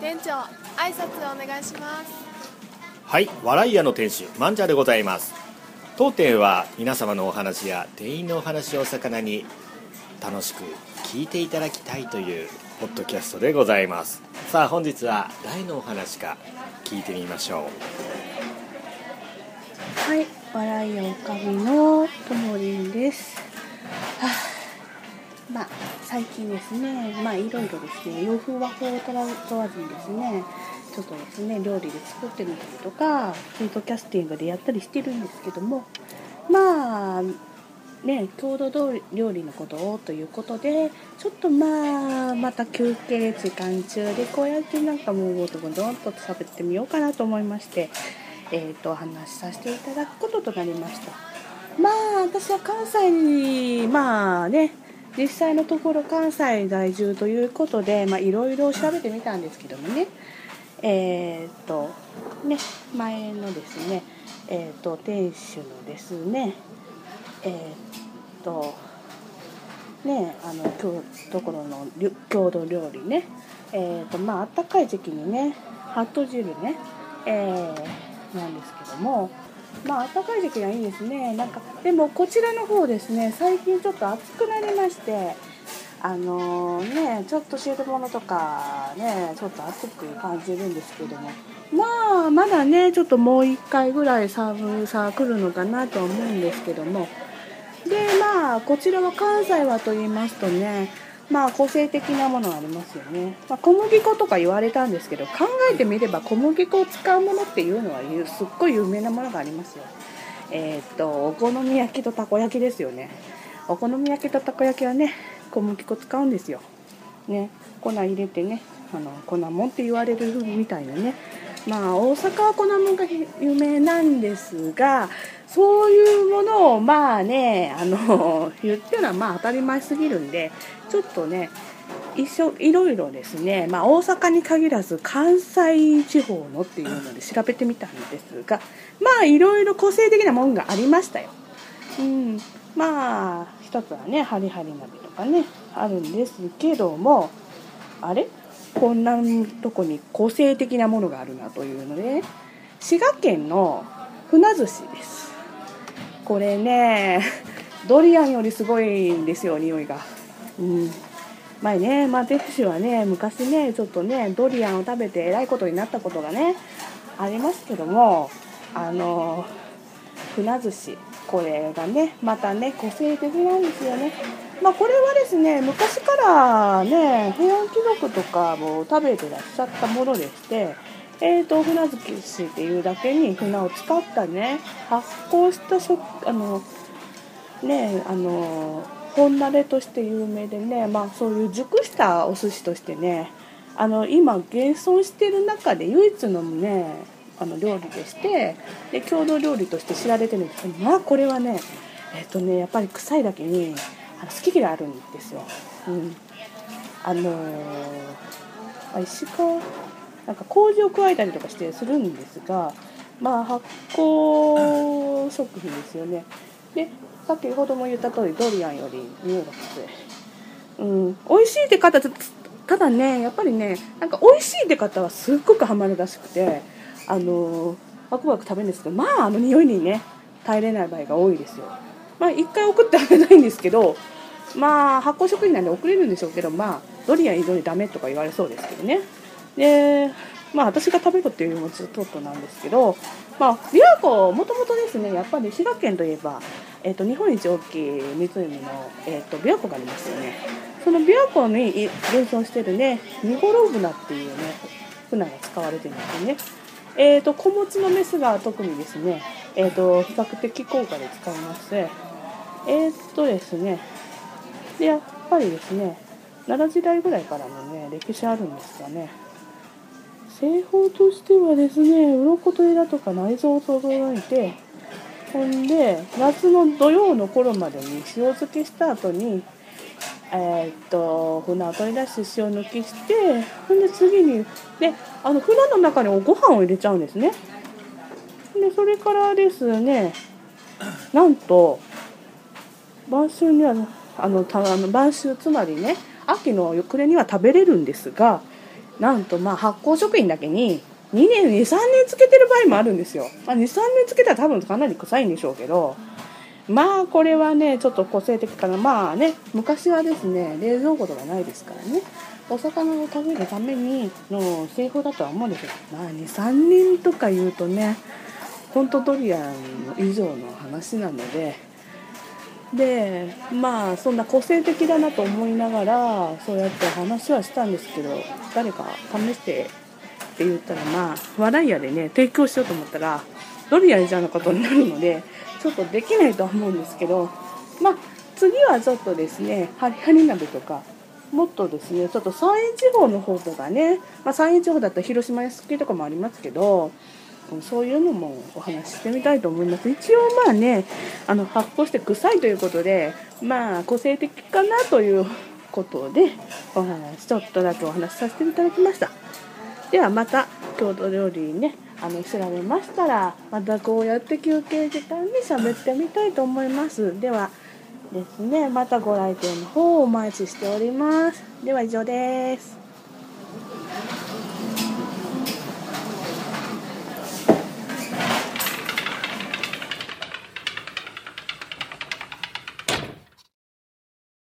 店長挨拶お願いします。はい笑い屋の店主マンジャでございます。当店は皆様のお話や店員のお話を魚に楽しく聞いていただきたいというポッドキャストでございます。さあ本日は誰のお話か聞いてみましょう。はい、笑いおかみのともりんです。はあ、まあ最近ですね、まあいろいろですね、洋風和風を問わ問わずにですね、ちょっとですね料理で作ってみたりとか、フードキャスティングでやったりしてるんですけども、まあね郷土料理のことをということで、ちょっとまあまた休憩時間中でこうやってなんかもうどんどんと喋ってみようかなと思いまして。えー、とお話しさせていただくこととなりましたまあ私は関西にまあね実際のところ関西在住ということでいろいろ調べてみたんですけどもね。えっ、とね前のですねえっ、と店主のですねえっ、とねあの今日ところの郷土料理ね。えっ、とまああったかい時期にねハット汁ねえーなんですけども。まあ暖かい時期はいいですね。なんかでもこちらの方ですね最近ちょっと暑くなりましてあのねちょっと汁物とかねちょっと暑く感じるんですけども。まあまだねちょっともう1回ぐらい寒さ来るのかなと思うんですけども。でまあこちらは関西はと言いますとねまあ個性的なものありますよね、まあ、小麦粉とか言われたんですけど考えてみれば小麦粉を使うものっていうのはすっごい有名なものがありますよ。えー、っとお好み焼きとたこ焼きですよね。お好み焼きとたこ焼きはね小麦粉使うんですよ。ね。粉入れてねあの粉もんって言われるみたいなね。まあ大阪は粉もんが有名なんですがそういうもまあねあの 言ってるのはまあ当たり前すぎるんでちょっとね一緒いろいろですね、まあ、大阪に限らず関西地方のっていうので調べてみたんですがまあいろいろ個性的なもんがありましたよ。うん、まあ一つはねハリハリ鍋とかねあるんですけどもあれ？こんなとこに個性的なものがあるなというので、滋賀県の船寿司です。これねドリアンよりすごいんですよ匂いが。うん。前ね、まあ、店主はね昔ねちょっとねドリアンを食べてえらいことになったことがねありますけどもあの船寿司これがねまたね個性的なんですよね。まあこれはですね昔からね平安貴族とかも食べてらっしゃったものでしてえーと、船寿司っていうだけに船を使ったね。発酵した食あのねあの本慣れとして有名でね、まあ、そういう熟したお寿司としてねあの今現存してる中で唯一のねあの料理でしてで郷土料理として知られてるんですけどまあこれはねえっ、とねやっぱり臭いだけにあの好き嫌いあるんですよ。うん、あのー、石川なんか麹を加えたりとかしてするんですがまあ発酵食品ですよね。で先ほども言った通りドリアンより匂いが強い、うん、美味しいって方ただねやっぱりねなんか美味しいって方はすっごくハマるらしくてあのワクワク食べるんですけどまああの匂いにね耐えれない場合が多いですよ。まあ一回送ってあげたいんですけどまあ発酵食品なんで送れるんでしょうけどまあドリアン非常にダメとか言われそうですけどね。でまあ私が食べるっていうよりもずっとなんですけどまあ琵琶湖もともとですねやっぱり滋賀県といえばえーと、日本一大きい湖の、えーと、琵琶湖がありますよね。その琵琶湖に現存してるね見頃船っていうね船が使われてるんですよね。えーと、子持ちのメスが特にですね、えー、と比較的高価で使いましてえっ、ー、とですねでやっぱりですね奈良時代ぐらいからのね歴史あるんですがね。製法としてはですね鱗と枝とか内臓を整えてほんで夏の土曜の頃までに塩漬けした後にえー、っと船を取り出して塩抜きしてほんで次にであの船の中にご飯を入れちゃうんですね。でそれからですねなんと晩秋にはあのたあの晩秋つまりね秋の暮れには食べれるんですがなんとまあ発酵食品だけに2年23年つけてる場合もあるんですよ、まあ、23年つけたら多分かなり臭いんでしょうけどまあこれはねちょっと個性的かな。まあね昔はですね冷蔵庫とかないですからね。お魚を食べるためにの製法だとは思うんですけどまあ23年とか言うとね本当ドリアン以上の話なのででまあそんな個性的だなと思いながらそうやって話はしたんですけど誰か試してって言ったらまあ笑い屋でね提供しようと思ったらドリアン以上のことになるのでちょっとできないとは思うんですけどまあ次はちょっとですねハリハリ鍋とかもっとですねちょっと山陰地方の方とかね、まあ、山陰地方だったら広島やすきとかもありますけどそういうのもお話ししてみたいと思います。一応まあねあの発酵して臭いということでまあ個性的かなということでお話ちょっとだけお話しさせていただきました。ではまた郷土料理ねあの調べましたらまたこうやって休憩時間に喋ってみたいと思います。ではですねまたご来店の方をお待ちしております。では以上です。